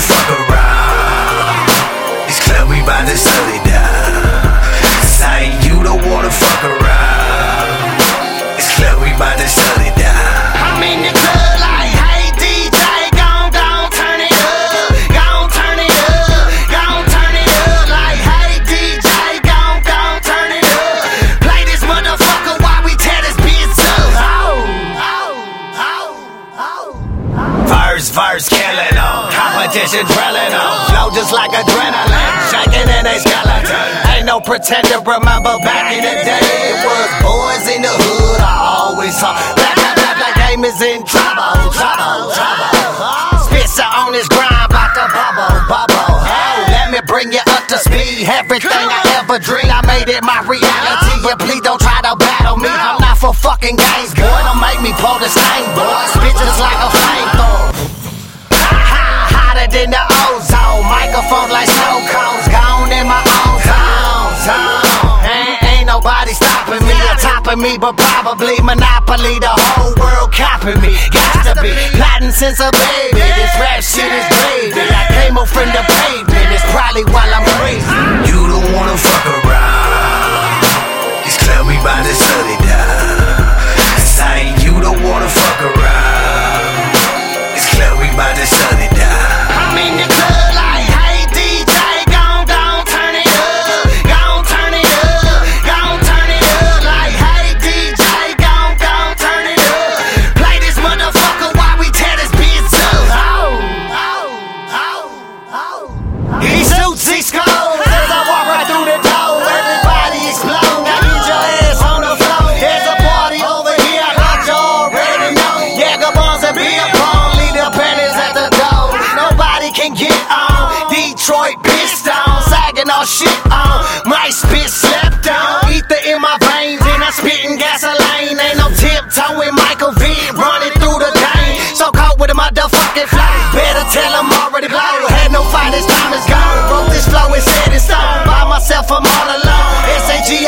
fuck around. It's clear we bout to shut oh. Verse, killing them. Competition drilling them. Flow just like adrenaline. Shaking in a skeleton. Ain't no pretender. Remember back in the day, it was boys in the hood. I always saw black, black, black, black game is in trouble, trouble, trouble. Spitzer on his grind, about to bubble, bubble. Oh, let me bring you up to speed. Everything I ever dreamed, I made it my reality. But please don't try to battle me. I'm not for fucking games, boy. Don't make me pull the stain, boy. Spit just like a. Hotter than the ozone. Microphones like snow cones. Gone in my own zone. Ain't, ain't nobody stopping me or topping me, but probably monopoly. The whole world copying me. Got to be plotting since a baby. This rap shit is gravy. I came up from the pavement. It's probably while I'm crazy. You don't wanna fuck around.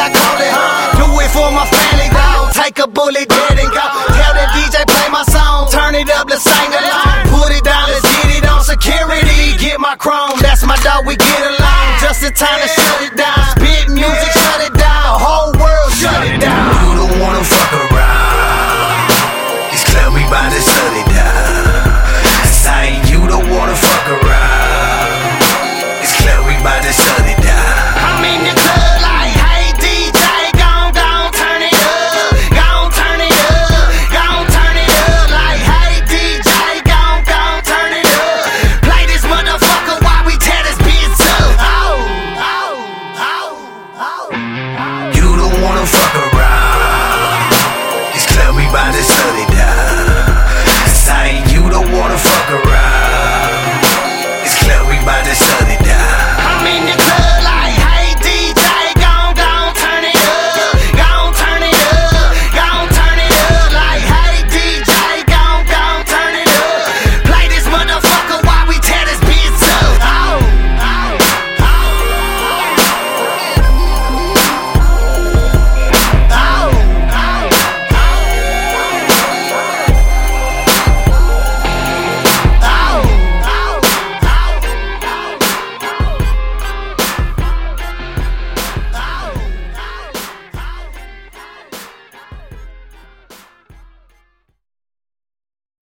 I call it. Do it for my family. Take a bullet, dead and go. Tell the DJ, play my song. Turn it up, let's sing along. Put it down, let's get it on security. Get my chrome, that's my dog, we get along. Just in time to